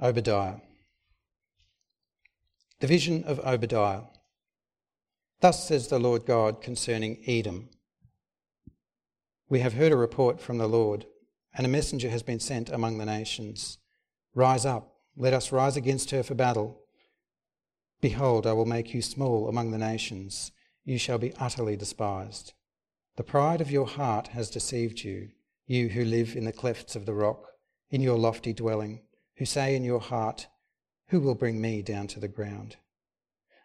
Obadiah. The vision of Obadiah. Thus says the Lord God concerning Edom We have heard a report from the Lord, and a messenger has been sent among the nations. Rise up, let us rise against her for battle. Behold, I will make you small among the nations, you shall be utterly despised. The pride of your heart has deceived you, you who live in the clefts of the rock, in your lofty dwelling who say in your heart, Who will bring me down to the ground?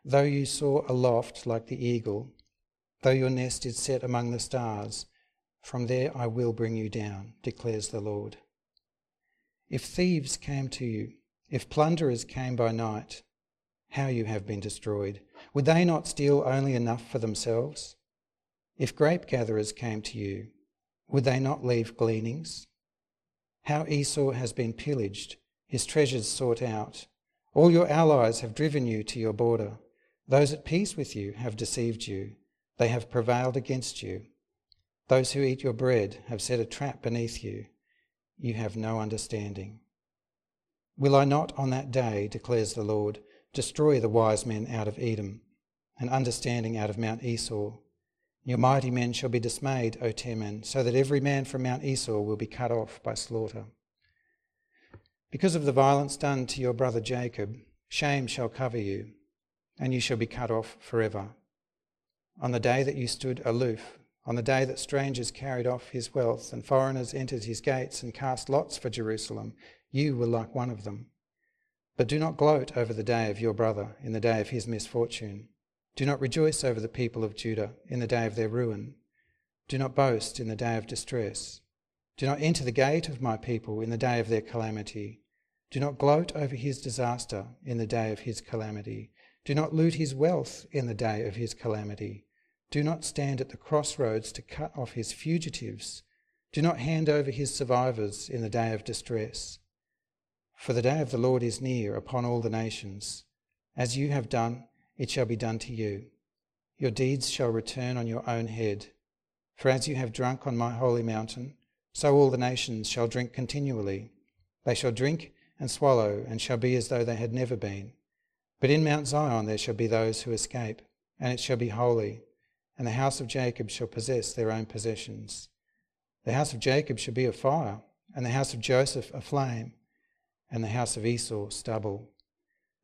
Though you soar aloft like the eagle, though your nest is set among the stars, from there I will bring you down, declares the Lord. If thieves came to you, if plunderers came by night, how you have been destroyed. Would they not steal only enough for themselves? If grape gatherers came to you, would they not leave gleanings? How Esau has been pillaged his treasures sought out. All your allies have driven you to your border. Those at peace with you have deceived you. They have prevailed against you. Those who eat your bread have set a trap beneath you. You have no understanding. Will I not on that day, declares the Lord, destroy the wise men out of Edom, and understanding out of Mount Esau? Your mighty men shall be dismayed, O Teman, so that every man from Mount Esau will be cut off by slaughter. Because of the violence done to your brother Jacob, shame shall cover you, and you shall be cut off forever. On the day that you stood aloof, on the day that strangers carried off his wealth and foreigners entered his gates and cast lots for Jerusalem, you were like one of them. But do not gloat over the day of your brother in the day of his misfortune. Do not rejoice over the people of Judah in the day of their ruin. Do not boast in the day of distress. Do not enter the gate of my people in the day of their calamity. Do not gloat over his disaster in the day of his calamity. Do not loot his wealth in the day of his calamity. Do not stand at the crossroads to cut off his fugitives. Do not hand over his survivors in the day of distress. For the day of the Lord is near upon all the nations. As you have done, it shall be done to you. Your deeds shall return on your own head. For as you have drunk on my holy mountain, so all the nations shall drink continually. They shall drink and swallow, and shall be as though they had never been. But in Mount Zion there shall be those who escape, and it shall be holy, and the house of Jacob shall possess their own possessions. The house of Jacob shall be a fire, and the house of Joseph a flame, and the house of Esau stubble.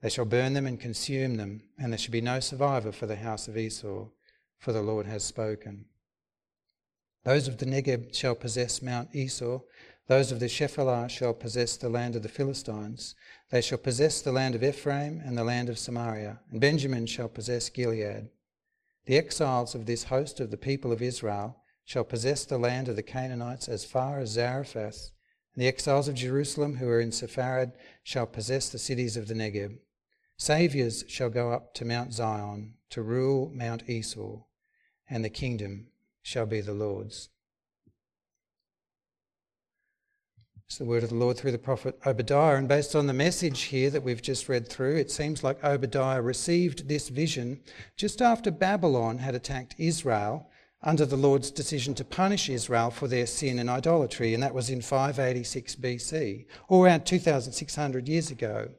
They shall burn them and consume them, and there shall be no survivor for the house of Esau, for the Lord has spoken. Those of the Negeb shall possess Mount Esau, those of the Shephelah shall possess the land of the Philistines. They shall possess the land of Ephraim and the land of Samaria, and Benjamin shall possess Gilead. The exiles of this host of the people of Israel shall possess the land of the Canaanites as far as Zarephath. And the exiles of Jerusalem who are in Sepharad shall possess the cities of the Negeb. Saviours shall go up to Mount Zion to rule Mount Esau, and the kingdom shall be the Lord's. It's the word of the Lord through the prophet Obadiah. And based on the message here that we've just read through, it seems like Obadiah received this vision just after Babylon had attacked Israel under the Lord's decision to punish Israel for their sin and idolatry. And that was in 586 BC, or around 2,600 years ago.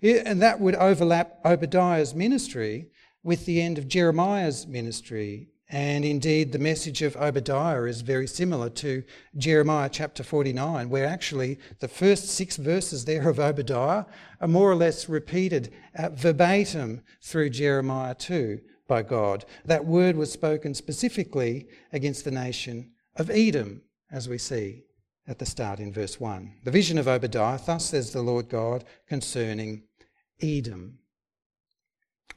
And that would overlap Obadiah's ministry with the end of Jeremiah's ministry and indeed, the message of Obadiah is very similar to Jeremiah chapter 49, where actually the first six verses there of Obadiah are more or less repeated uh, verbatim through Jeremiah 2 by God. That word was spoken specifically against the nation of Edom, as we see at the start in verse 1. The vision of Obadiah, thus says the Lord God concerning Edom.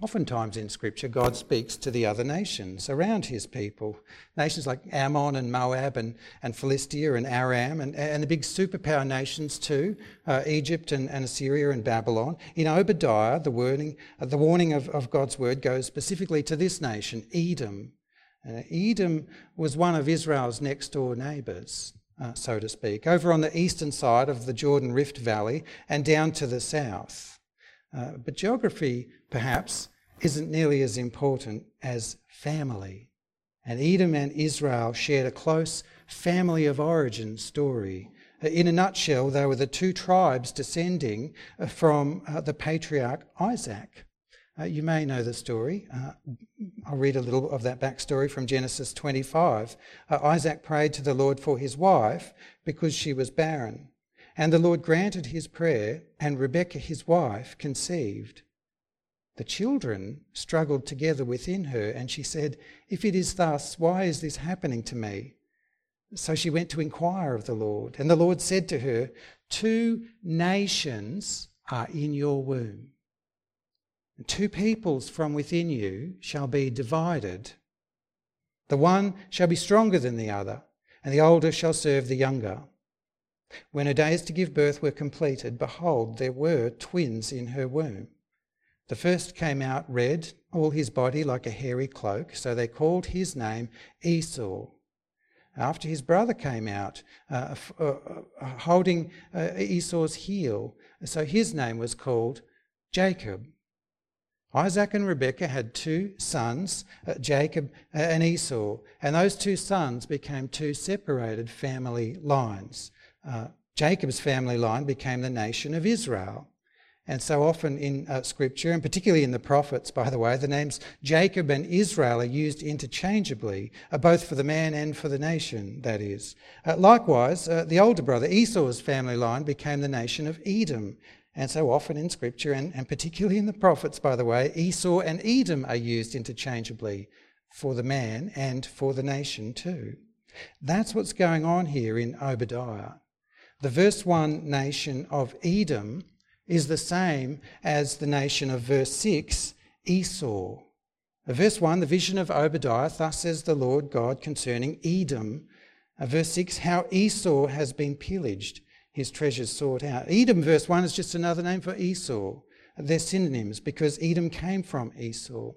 Oftentimes in Scripture, God speaks to the other nations around his people. Nations like Ammon and Moab and, and Philistia and Aram and, and the big superpower nations too, uh, Egypt and, and, Assyria and Babylon. In Obadiah, the, wording, uh, the warning of, of God's word goes specifically to this nation, Edom. Uh, Edom was one of Israel's next door neighbours, uh, so to speak, over on the eastern side of the Jordan Rift Valley and down to the south. Uh, but geography perhaps, isn't nearly as important as family. And Edom and Israel shared a close family of origin story In a nutshell, they were the two tribes descending from the patriarch Isaac. Uh, you may know the story. Uh, I'll read a little of that backstory from Genesis 25. Uh, Isaac prayed to the Lord for his wife because she was barren. And the Lord granted his prayer, and Rebekah, his wife, conceived. The children struggled together within her, and she said, If it is thus, why is this happening to me? So she went to inquire of the Lord. And the Lord said to her, Two nations are in your womb Two peoples from within you shall be divided. The one shall be stronger than the other, and the older shall serve the younger. When her days to give birth were completed, behold, there were twins in her womb. The first came out red, all his body like a hairy cloak, so they called his name Esau. After his brother came out, uh, uh, uh, holding uh, Esau's heel, so his name was called Jacob. Isaac and Rebekah had two sons, uh, Jacob and Esau, and those two sons became two separated family lines. Jacob's family line became the nation of Israel. And so often in uh, Scripture, and particularly in the prophets, by the way, the names Jacob and Israel are used interchangeably, uh, both for the man and for the nation, that is. Uh, likewise, the older brother, Esau's family line, became the nation of Edom, and so often in Scripture, and, and particularly in the prophets, by the way, Esau and Edom are used interchangeably for the man and for the nation too. That's what's going on here in Obadiah. The verse 1 nation of Edom is the same as the nation of verse 6, Esau. Verse 1, the vision of Obadiah, thus says the Lord God concerning Edom. Verse 6, how Esau has been pillaged his treasures sought out. Edom, verse 1, is just another name for Esau. They're synonyms because Edom came from Esau.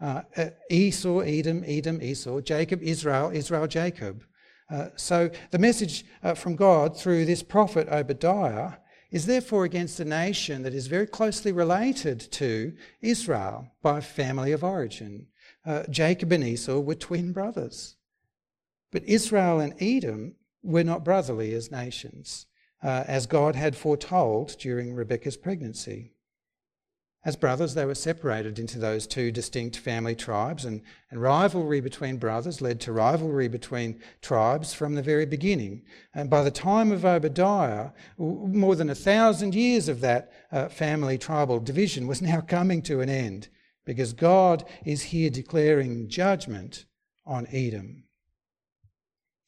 Uh, uh, Esau, Edom, Edom, Esau, Jacob, Israel, Israel, Jacob. Uh, so the message uh, from God through this prophet Obadiah is therefore against a nation that is very closely related to Israel by family of origin. Uh, Jacob and Esau were twin brothers. But Israel and Edom were not brotherly as nations uh, as God had foretold during Rebekah's pregnancy. As brothers, they were separated into those two distinct family tribes, and, and, rivalry between brothers led to rivalry between tribes from the very beginning. And by the time of Obadiah, more than a thousand years of that uh, family tribal division was now coming to an end, because God is here declaring judgment on Edom.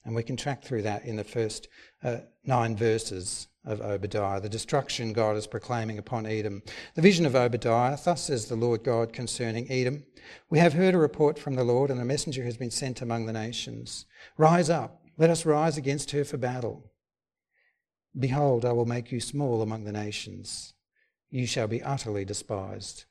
And we can track through that in the first uh, nine verses of Obadiah, the destruction God is proclaiming upon Edom. The vision of Obadiah, thus says the Lord God concerning Edom We have heard a report from the Lord, and a messenger has been sent among the nations. Rise up, let us rise against her for battle. Behold, I will make you small among the nations. You shall be utterly despised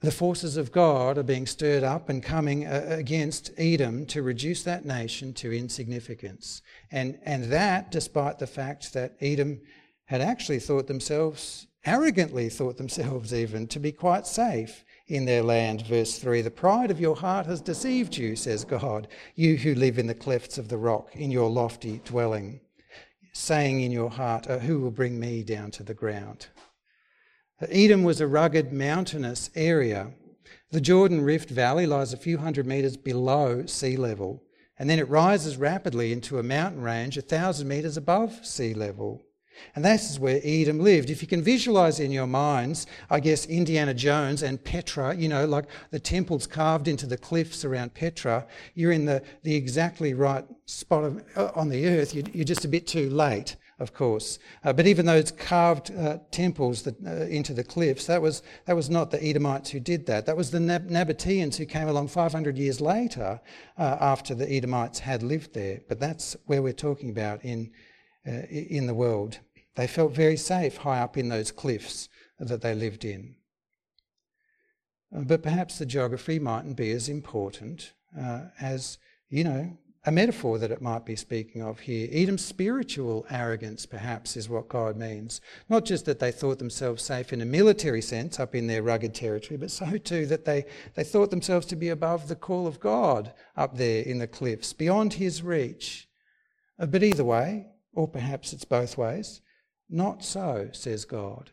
the forces of God are being stirred up and coming uh, against Edom to reduce that nation to insignificance. And, and that despite the fact that Edom had actually thought themselves, arrogantly thought themselves even, to be quite safe in their land. Verse 3 The pride of your heart has deceived you, says God, you who live in the clefts of the rock, in your lofty dwelling, saying in your heart, oh, Who will bring me down to the ground? Edom was a rugged, mountainous area. The Jordan Rift Valley lies a few hundred metres below sea level, and then it rises rapidly into a mountain range a thousand metres above sea level. And this is where Edom lived. If you can visualize in your minds, I guess, Indiana Jones and Petra, you know, like the temples carved into the cliffs around Petra, you're in the, the exactly right spot of, uh, on the earth. You're, you're just a bit too late of course. Uh, but even those carved uh, temples that, uh, into the cliffs, that was, that was not the Edomites who did that. That was the Nab- Nabateans who came along 500 years later uh, after the Edomites had lived there. But that's where we're talking about in, uh, in the world. They felt very safe high up in those cliffs that they lived in. Uh, but perhaps the geography mightn't be as important as, you know, a metaphor that it might be speaking of here. Edom's spiritual arrogance, perhaps, is what God means. Not just that they thought themselves safe in a military sense up in their rugged territory, but so too that they, they thought themselves to be above the call of God up there in the cliffs, beyond his reach. Uh, but either way, Or perhaps it's both ways. Not so, says God.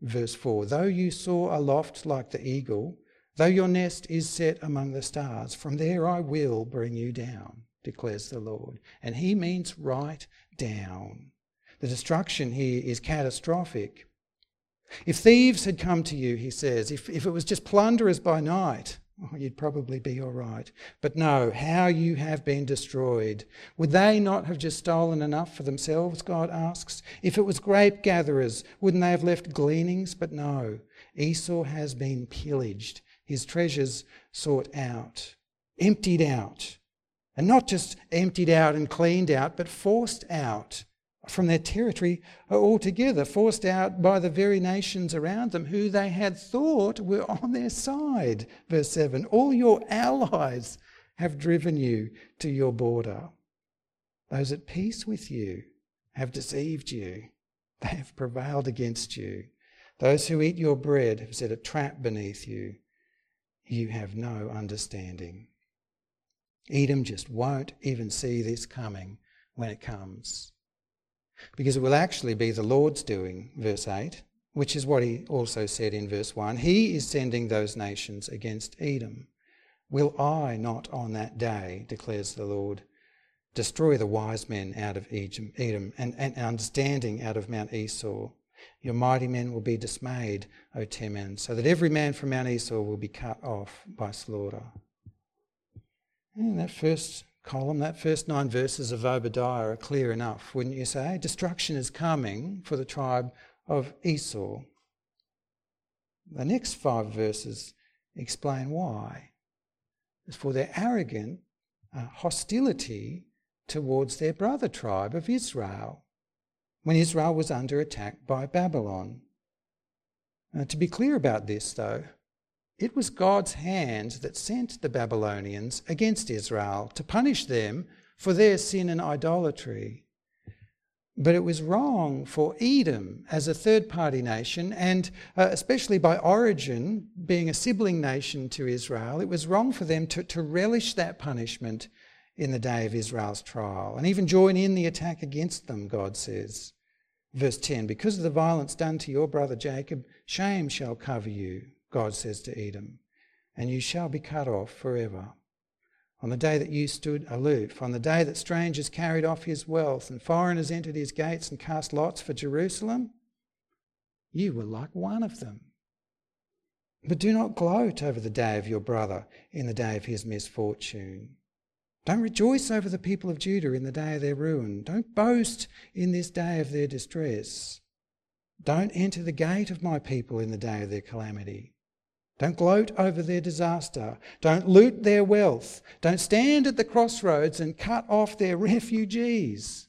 Verse 4 Though you soar aloft like the eagle, though your nest is set among the stars, from there I will bring you down, declares the Lord. And he means right down. The destruction here is catastrophic. If thieves had come to you, he says, if, if it was just plunderers by night, oh, you'd probably be all right. But no, how you have been destroyed. Would they not have just stolen enough for themselves, God asks? If it was grape gatherers, wouldn't they have left gleanings? But no, Esau has been pillaged, his treasures sought out, emptied out. And not just emptied out and cleaned out, but forced out from their territory altogether, forced out by the very nations around them who they had thought were on their side. Verse 7 All your allies have driven you to your border. Those at peace with you have deceived you, they have prevailed against you. Those who eat your bread have set a trap beneath you. You have no understanding. Edom just won't even see this coming when it comes because it will actually be the Lord's doing, verse 8, which is what he also said in verse 1. He is sending those nations against Edom. Will I not on that day, declares the Lord, destroy the wise men out of Edom and, and understanding out of Mount Esau? Your mighty men will be dismayed, O Teman, so that every man from Mount Esau will be cut off by slaughter. And that first column, that first nine verses of Obadiah are clear enough, wouldn't you say? Destruction is coming for the tribe of Esau. The next five verses explain why. It's for their arrogant uh, hostility towards their brother tribe of Israel when Israel was under attack by Babylon. To be clear about this, though, it was God's hand that sent the Babylonians against Israel to punish them for their sin and idolatry. But it was wrong for Edom as a third party nation, and uh, especially by origin, being a sibling nation to Israel, it was wrong for them to, to relish that punishment in the day of Israel's trial and even join in the attack against them, God says. Verse 10 Because of the violence done to your brother Jacob, shame shall cover you. God says to Edom, and you shall be cut off forever. On the day that you stood aloof, on the day that strangers carried off his wealth and foreigners entered his gates and cast lots for Jerusalem, you were like one of them. But do not gloat over the day of your brother in the day of his misfortune. Don't rejoice over the people of Judah in the day of their ruin. Don't boast in this day of their distress. Don't enter the gate of my people in the day of their calamity. Don't gloat over their disaster. Don't loot their wealth. Don't stand at the crossroads and cut off their refugees.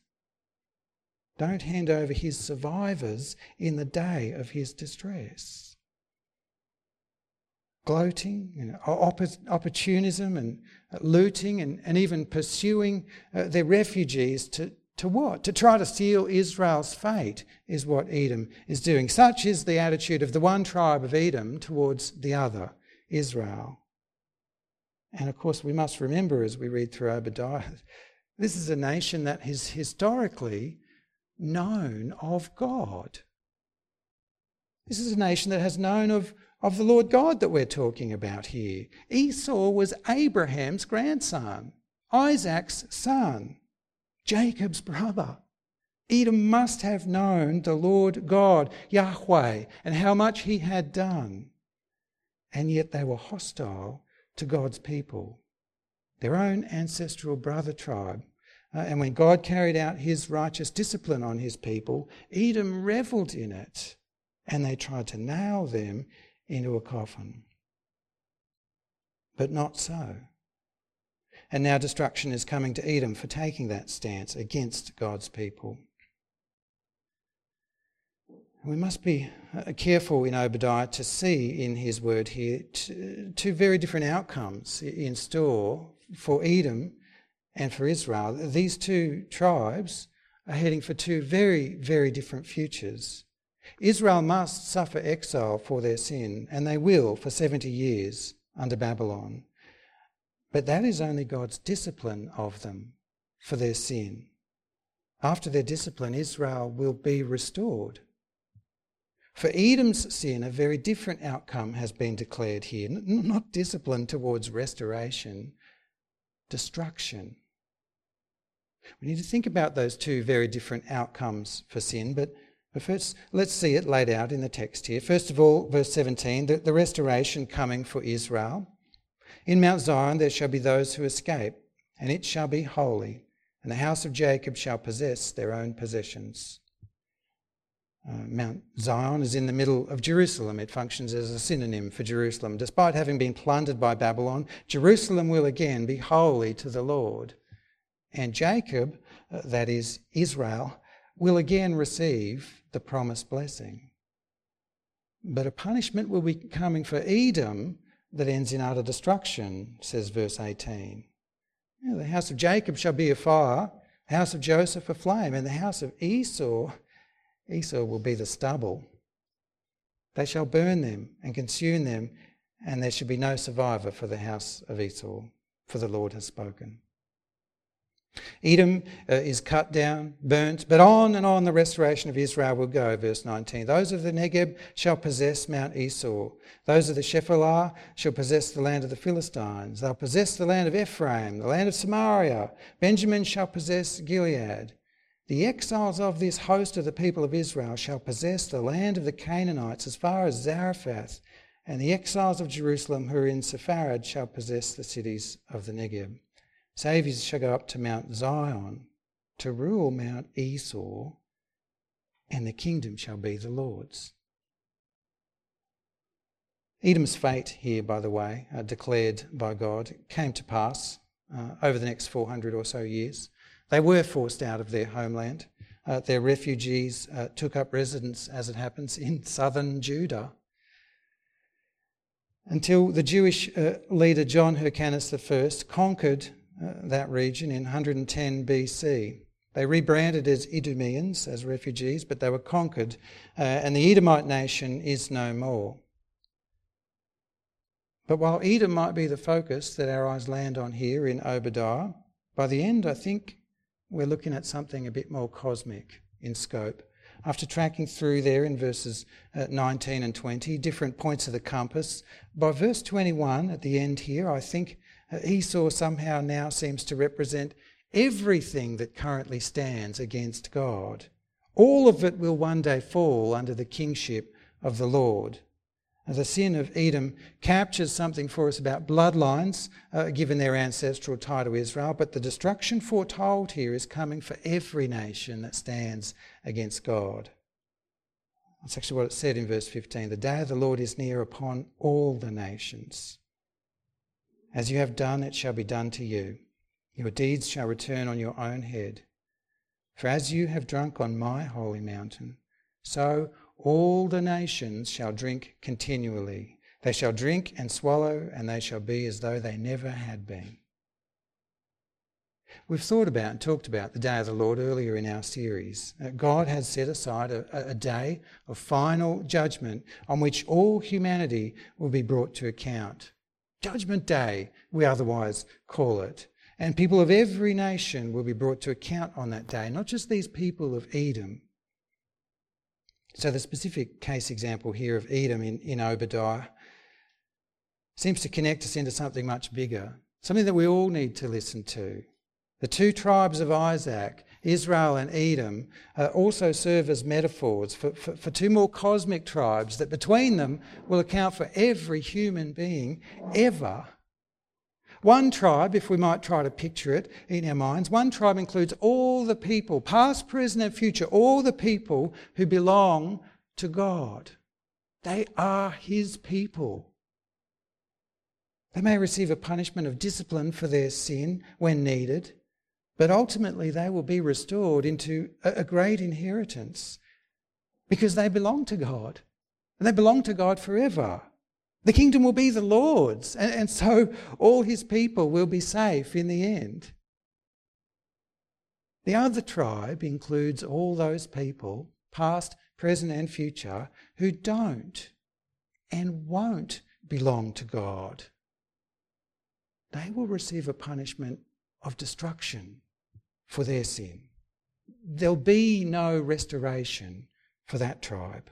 Don't hand over his survivors in the day of his distress. Gloating, know, opportunism, and looting, and, and even pursuing uh, their refugees to, to what? To try to seal Israel's fate is what Edom is doing. Such is the attitude of the one tribe of Edom towards the other, Israel. And of course, we must remember as we read through Obadiah, this is a nation that is historically known of God. This is a nation that has known of, of the Lord God that we're talking about here. Esau was Abraham's grandson, Isaac's son. Jacob's brother. Edom must have known the Lord God, Yahweh, and how much he had done. And yet they were hostile to God's people, their own ancestral brother tribe. Uh, and when God carried out his righteous discipline on his people, Edom reveled in it, and they tried to nail them into a coffin. But not so. And now destruction is coming to Edom for taking that stance against God's people. We must be uh, careful in Obadiah to see in his word here two very different outcomes in store for Edom and for Israel. These two tribes are heading for two very, very different futures. Israel must suffer exile for their sin, and they will for 70 years under Babylon. But that is only God's discipline of them for their sin. after their discipline, Israel will be restored. For Edom's sin, a very different outcome has been declared here. Not discipline towards restoration, destruction. We need to think about those two very different outcomes for sin, but, first let's see it laid out in the text here. First of all, verse 17, the, the restoration coming for Israel. In Mount Zion there shall be those who escape, and it shall be holy, and the house of Jacob shall possess their own possessions. Uh, Mount Zion is in the middle of Jerusalem. It functions as a synonym for Jerusalem. Despite having been plundered by Babylon, Jerusalem will again be holy to the Lord. And Jacob, uh, that is Israel, will again receive the promised blessing. But a punishment will be coming for Edom that ends in utter destruction, says verse 18. the house of Jacob shall be a fire, the house of Joseph a flame, and the house of Esau Esau will be the stubble. They shall burn them and consume them, and there shall be no survivor for the house of Esau, for the Lord has spoken. Edom uh, is cut down, burnt, but on and on the restoration of Israel will go. Verse 19. Those of the Negeb shall possess Mount Esau. Those of the Shephelah shall possess the land of the Philistines. They'll possess the land of Ephraim, the land of Samaria. Benjamin shall possess Gilead. The exiles of this host of the people of Israel shall possess the land of the Canaanites as far as Zarephath, and the exiles of Jerusalem who are in Sepharad shall possess the cities of the Negeb. Saviors shall go up to Mount Zion to rule Mount Esau, and the kingdom shall be the Lord's. Edom's fate here, by the way, uh, declared by God, came to pass uh, over the next 400 or so years. They were forced out of their homeland. Uh, their refugees uh, took up residence, as it happens, in southern Judah. Until the Jewish uh, leader John Hyrcanus I conquered uh, that region in 110 BC. They rebranded as Idumeans, as refugees, but they were conquered, uh, and the Edomite nation is no more. But while Edom might be the focus that our eyes land on here in Obadiah, by the end, I think we're looking at something a bit more cosmic in scope. After tracking through there in verses uh, 19 and 20, different points of the compass, by verse 21 at the end here, I think Esau somehow now seems to represent everything that currently stands against God. All of it will one day fall under the kingship of the Lord. The sin of Edom captures something for us about bloodlines, uh, given their ancestral tie to Israel, but the destruction foretold here is coming for every nation that stands against God. That's actually what it said in verse 15 The day of the Lord is near upon all the nations. As you have done, it shall be done to you. Your deeds shall return on your own head. For as you have drunk on my holy mountain, so all the nations shall drink continually. They shall drink and swallow, and they shall be as though they never had been. We've thought about and talked about the day of the Lord earlier in our series. Uh, God has set aside a, a, day of final judgment on which all humanity will be brought to account. Judgment Day, we otherwise call it. And people of every nation will be brought to account on that day, not just these people of Edom, so the specific case example here of Edom in, in Obadiah seems to connect us into something much bigger, something that we all need to listen to. The two tribes of Isaac, Israel and Edom, uh, also serve as metaphors for, for, for two more cosmic tribes that between them will account for every human being ever one tribe, if we might try to picture it in our minds, one tribe includes all the people, past, present, and future, all the people who belong to God. They are His people. They may receive a punishment of discipline for their sin when needed, but ultimately they will be restored into a great inheritance because they belong to God. And they belong to God forever. The kingdom will be the Lord's, and, and so all his people will be safe in the end. The other tribe includes all those people, past, present, and future, who don't and won't belong to God. They will receive a punishment of destruction for their sin. there'll be no restoration for that tribe.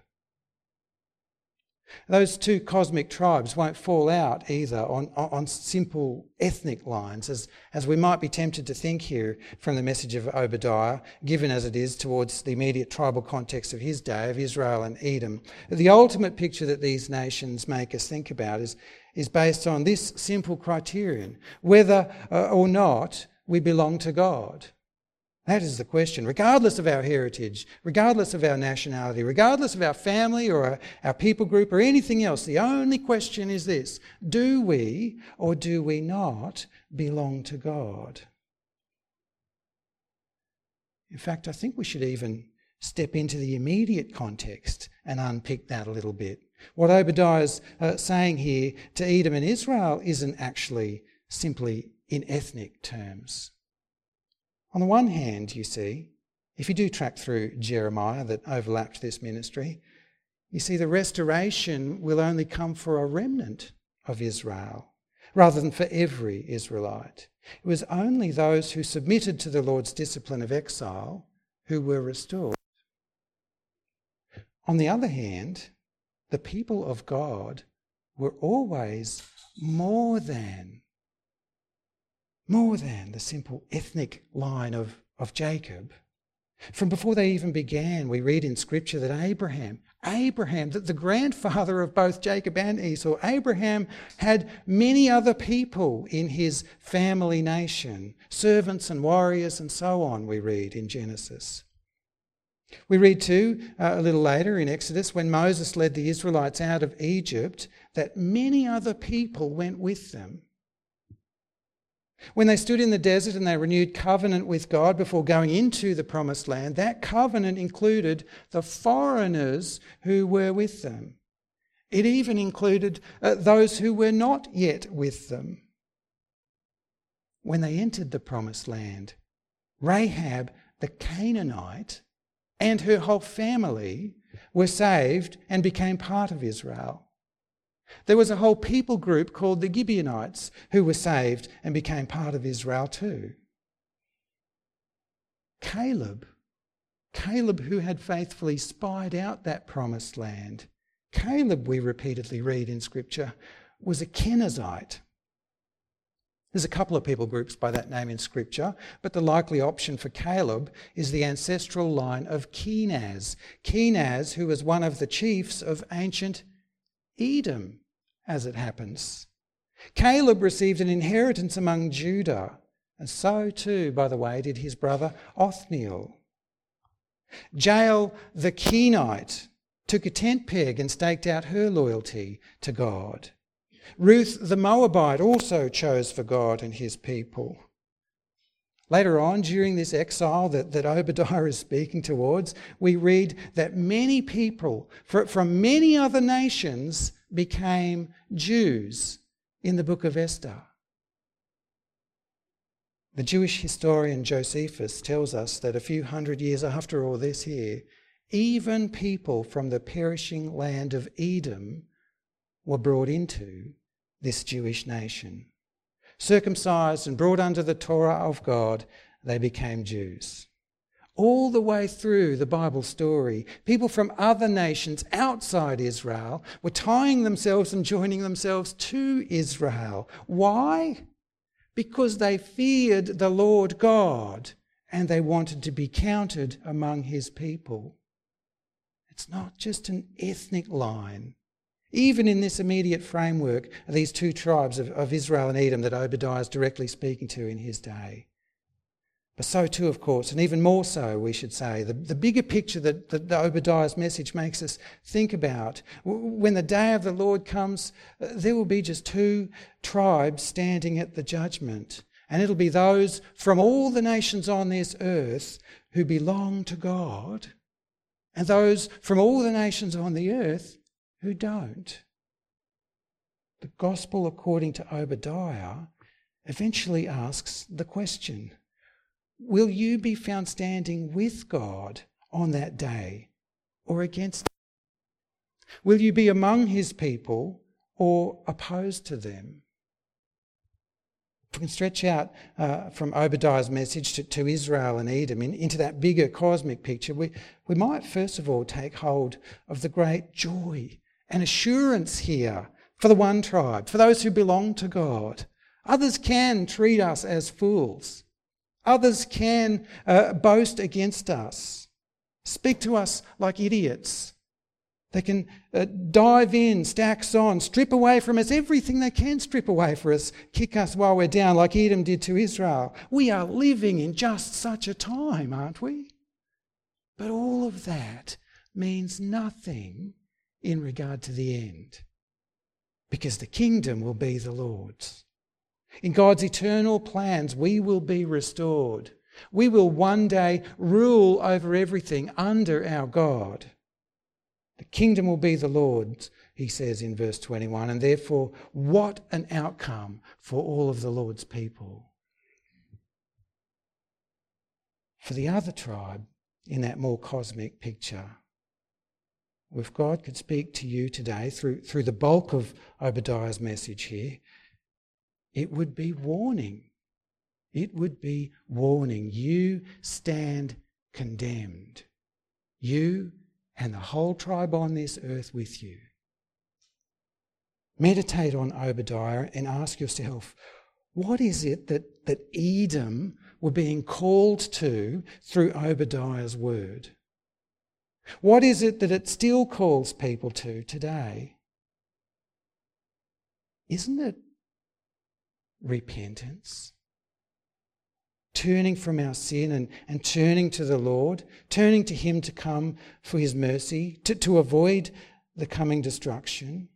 Those two cosmic tribes won't fall out either on, on simple ethnic lines, as, as we might be tempted to think here from the message of Obadiah, given as it is towards the immediate tribal context of his day, of Israel and Edom. The ultimate picture that these nations make us think about is, is based on this simple criterion whether uh, or not we belong to God. That is the question. Regardless of our heritage, regardless of our nationality, regardless of our family or our, people group or anything else, the only question is this Do we or do we not belong to God? In fact, I think we should even step into the immediate context and unpick that a little bit. What Obadiah is uh, saying here to Edom and Israel isn't actually simply in ethnic terms. On the one hand, you see, if you do track through Jeremiah that overlapped this ministry, you see the restoration will only come for a remnant of Israel rather than for every Israelite. It was only those who submitted to the Lord's discipline of exile who were restored. On the other hand, the people of God were always more than more than the simple ethnic line of, of Jacob. From before they even began, we read in Scripture that Abraham, Abraham, that the grandfather of both Jacob and Esau, Abraham had many other people in his family nation, servants and warriors and so on, we read in Genesis. We read too, uh, a little later in Exodus, when Moses led the Israelites out of Egypt, that many other people went with them. When they stood in the desert and they renewed covenant with God before going into the promised land, that covenant included the foreigners who were with them. It even included uh, those who were not yet with them. When they entered the promised land, Rahab the Canaanite and her whole family were saved and became part of Israel. There was a whole people group called the Gibeonites who were saved and became part of Israel too. Caleb, Caleb who had faithfully spied out that promised land, Caleb, we repeatedly read in Scripture, was a Kenizzite. There's a couple of people groups by that name in Scripture, but the likely option for Caleb is the ancestral line of Kenaz. Kenaz, who was one of the chiefs of ancient Edom as it happens. Caleb received an inheritance among Judah, and so too, by the way, did his brother Othniel. Jael the Kenite took a tent peg and staked out her loyalty to God. Ruth the Moabite also chose for God and his people. Later on, during this exile that, that Obadiah is speaking towards, we read that many people from many other nations became Jews in the book of Esther. The Jewish historian Josephus tells us that a few hundred years after all this here, even people from the perishing land of Edom were brought into this Jewish nation. Circumcised and brought under the Torah of God, they became Jews all the way through the Bible story, people from other nations outside Israel were tying themselves and joining themselves to Israel. Why? Because they feared the Lord God and they wanted to be counted among his people. It's not just an ethnic line. Even in this immediate framework of these two tribes of, of Israel and Edom that Obadiah is directly speaking to in his day. But so too, of course, and even more so, we should say, the, the bigger picture that, that the Obadiah's message makes us think about. When the day of the Lord comes, uh, there will be just two tribes standing at the judgment. And it'll be those from all the nations on this earth who belong to God, and those from all the nations on the earth who don't. The gospel, according to Obadiah, eventually asks the question Will you be found standing with God on that day or against him? Will you be among his people or opposed to them? if we can stretch out uh, from Obadiah's message to, to Israel and Edom in, into that bigger cosmic picture, we, we might first of all take hold of the great joy and assurance here for the one tribe, for those who belong to God. Others can treat us as fools, others can uh, boast against us, speak to us like idiots. They can uh, dive in, stacks on, strip away from us everything they can strip away for us, kick us while we're down, like Edom did to Israel. We are living in just such a time, aren't we? But all of that means nothing in regard to the end, because the kingdom will be the Lord's. In God's eternal plans, we will be restored. We will one day rule over everything under our God. The kingdom will be the Lord's, he says in verse 21, and therefore, what an outcome for all of the Lord's people. For the other tribe in that more cosmic picture, if God could speak to you today through, through the bulk of Obadiah's message here, it would be warning. It would be warning. You stand condemned. You and the whole tribe on this earth with you. Meditate on Obadiah and ask yourself, what is it that, that Edom were being called to through Obadiah's word? What is it that it still calls people to today? Isn't it repentance? turning from our sin and, and turning to the Lord, turning to Him to come for His mercy, to, to avoid the coming destruction.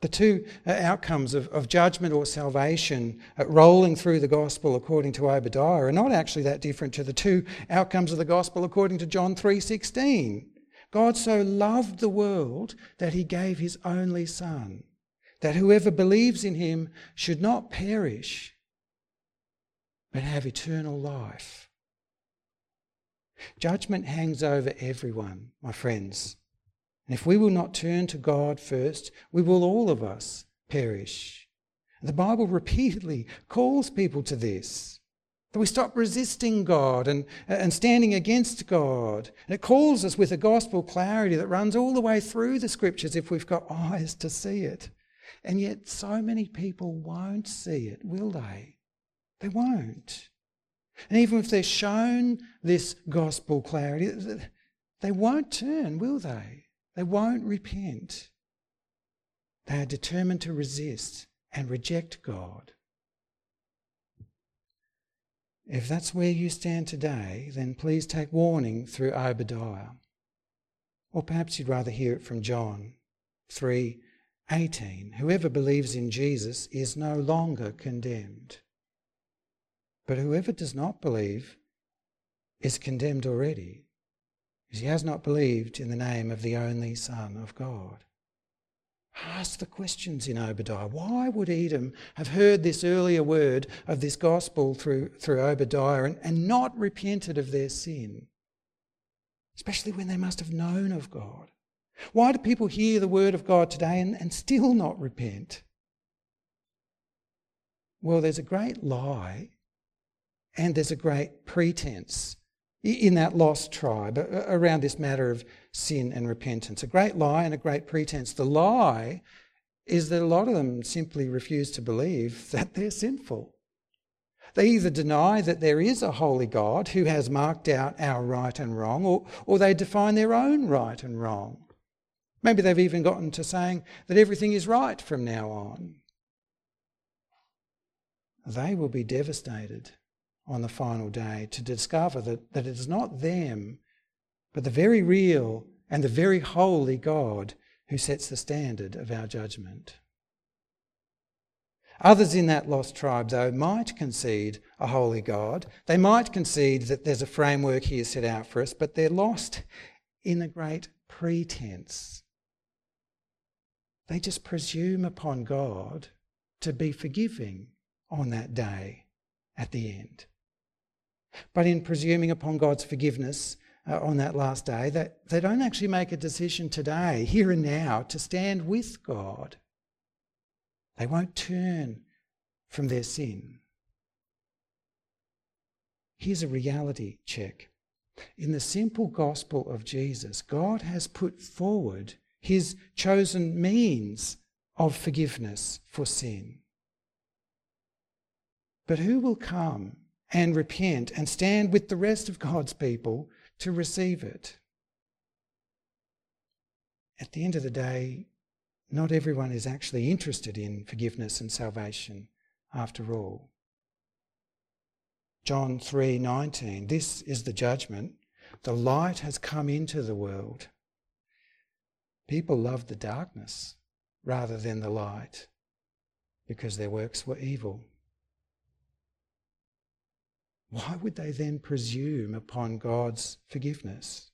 The two uh, outcomes of, of judgment or salvation uh, rolling through the gospel according to Obadiah are not actually that different to the two outcomes of the gospel according to John 3:16. God so loved the world that he gave his only son that whoever believes in him should not perish but have eternal life. Judgment hangs over everyone, my friends. And if we will not turn to God first, we will all of us perish. The Bible repeatedly calls people to this. That we stop resisting God and, and standing against God. And it calls us with a gospel clarity that runs all the way through the scriptures if we've got eyes to see it. And yet, so many people won't see it, will they? They won't. And even if they're shown this gospel clarity, they won't turn, will they? They won't repent. They are determined to resist and reject God. If that's where you stand today, then please take warning through Obadiah. Or perhaps you'd rather hear it from John 3:18. Whoever believes in Jesus is no longer condemned. But whoever does not believe is condemned already, because he has not believed in the name of the only Son of God. Ask the questions in Obadiah. Why would Edom have heard this earlier word of this gospel through, through Obadiah and, and not repented of their sin? Especially when they must have known of God. Why do people hear the word of God today and, and still not repent? Well, there's a great lie and there's a great pretense in that lost tribe around this matter of sin and repentance. A great lie and a great pretense. The lie is that a lot of them simply refuse to believe that they're sinful. They either deny that there is a holy God who has marked out our right and wrong, or, or they define their own right and wrong. Maybe they've even gotten to saying that everything is right from now on. They will be devastated on the final day to discover that, that it is not them, but the very real and the very holy God who sets the standard of our judgment. Others in that lost tribe, though, might concede a holy God. They might concede that there's a framework here set out for us, but they're lost in a great pretense. They just presume upon God to be forgiving on that day at the end. But in presuming upon God's forgiveness uh, on that last day, that they don't actually make a decision today, here and now, to stand with God. They won't turn from their sin. Here's a reality check. In the simple gospel of Jesus, God has put forward his chosen means of forgiveness for sin. But who will come and repent and stand with the rest of God's people to receive it? At the end of the day, not everyone is actually interested in forgiveness and salvation after all. John 3:19 This is the judgment the light has come into the world people loved the darkness rather than the light because their works were evil. Why would they then presume upon God's forgiveness?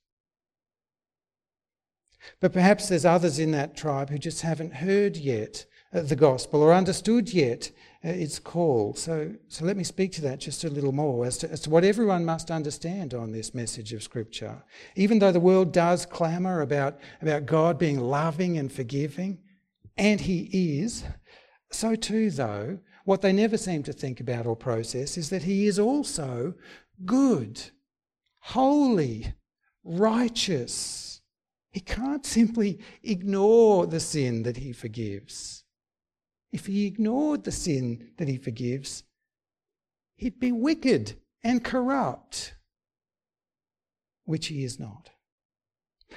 But perhaps there's others in that tribe who just haven't heard yet the gospel or understood yet Uh, its call. So, so let me speak to that just a little more as to, as to what everyone must understand on this message of Scripture. Even though the world does clamour about, about God being loving and forgiving, and He is, so too, though, what they never seem to think about or process is that He is also good, holy, righteous he can't simply ignore the sin that he forgives. If he ignored the sin that he forgives, he'd be wicked and corrupt, which he is not.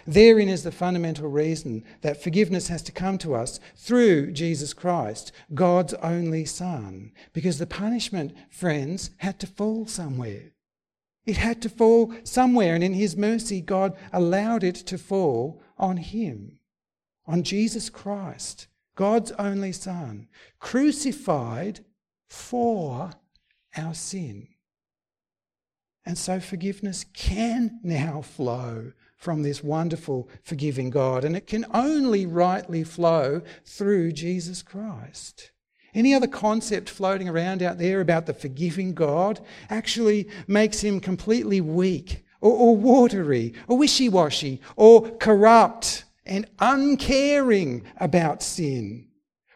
Therein is the fundamental reason that forgiveness has to come to us through Jesus Christ, God's only Son, because the punishment, friends, had to fall somewhere. It had to fall somewhere, and in His mercy, God allowed it to fall on Him, on Jesus Christ, God's only Son, crucified for our sin. And so forgiveness can now flow from this wonderful, forgiving God, and it can only rightly flow through Jesus Christ. Any other concept floating around out there about the forgiving God actually makes him completely weak or, or watery or wishy washy or corrupt and uncaring about sin.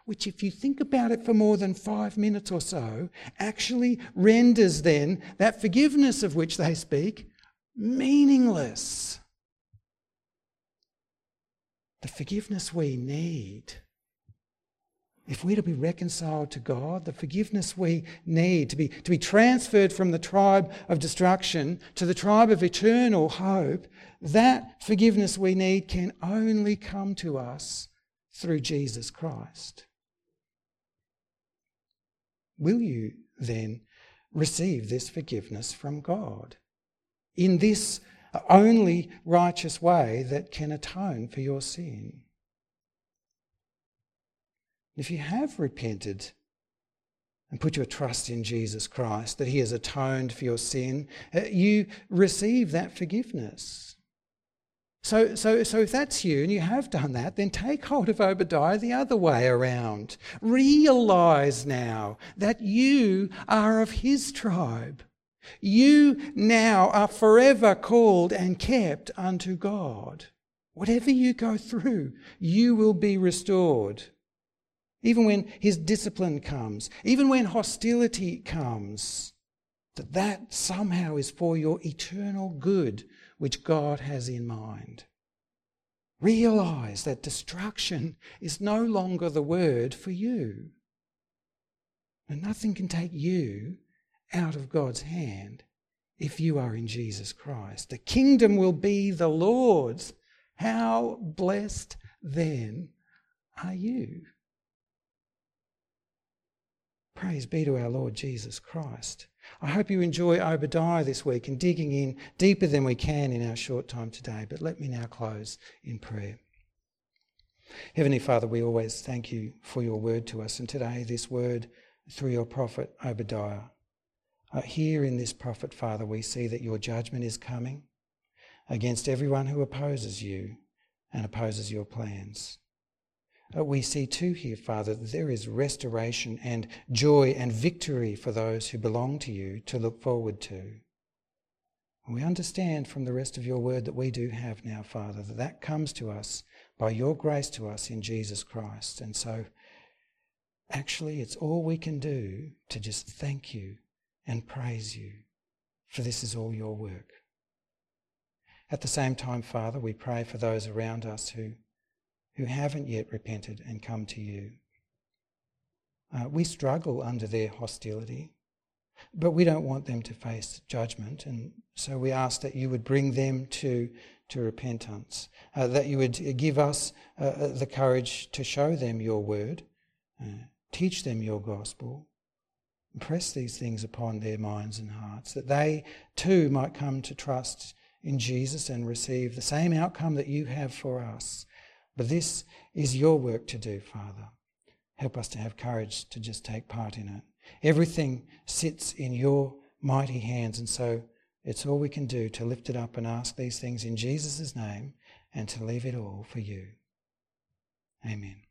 Which, if you think about it for more than five minutes or so, actually renders then that forgiveness of which they speak meaningless. The forgiveness we need if we're to be reconciled to God, the forgiveness we need to be, to be transferred from the tribe of destruction to the tribe of eternal hope, that forgiveness we need can only come to us through Jesus Christ. Will you then receive this forgiveness from God in this only righteous way that can atone for your sin? If you have repented and put your trust in Jesus Christ, that He has atoned for your sin, uh, you receive that forgiveness. So, so, so if that's you and you have done that, then take hold of Obadiah the other way around. Realize now that you are of his tribe. You now are forever called and kept unto God. Whatever you go through, you will be restored even when his discipline comes, even when hostility comes, that that somehow is for your eternal good which God has in mind. Realize that destruction is no longer the word for you. And nothing can take you out of God's hand if you are in Jesus Christ. The kingdom will be the Lord's. How blessed then are you? Praise be to our Lord Jesus Christ. I hope you enjoy Obadiah this week and digging in deeper than we can in our short time today. But let me now close in prayer. Heavenly Father, we always thank you for your word to us, and today this word through your prophet Obadiah. Uh, here in this prophet, Father, we see that your judgment is coming against everyone who opposes you and opposes your plans. Uh, we see too here, Father, that there is restoration and joy and victory for those who belong to you to look forward to. We understand from the rest of your word that we do have now, Father, that that comes to us by your grace to us in Jesus Christ. And so actually, it's all we can do to just thank you and praise you, for this is all your work. At the same time, Father, we pray for those around us who, who haven't yet repented and come to you. Uh, we struggle under their hostility, but we don't want them to face judgment, and so we ask that you would bring them to, to repentance, uh, that you would give us uh, uh the courage to show them your word, uh, teach them your gospel, impress these things upon their minds and hearts, that they too might come to trust in Jesus and receive the same outcome that you have for us. But this is your work to do, Father. Help us to have courage to just take part in it. Everything sits in your mighty hands, and so it's all we can do to lift it up and ask these things in Jesus' name and to leave it all for you. Amen.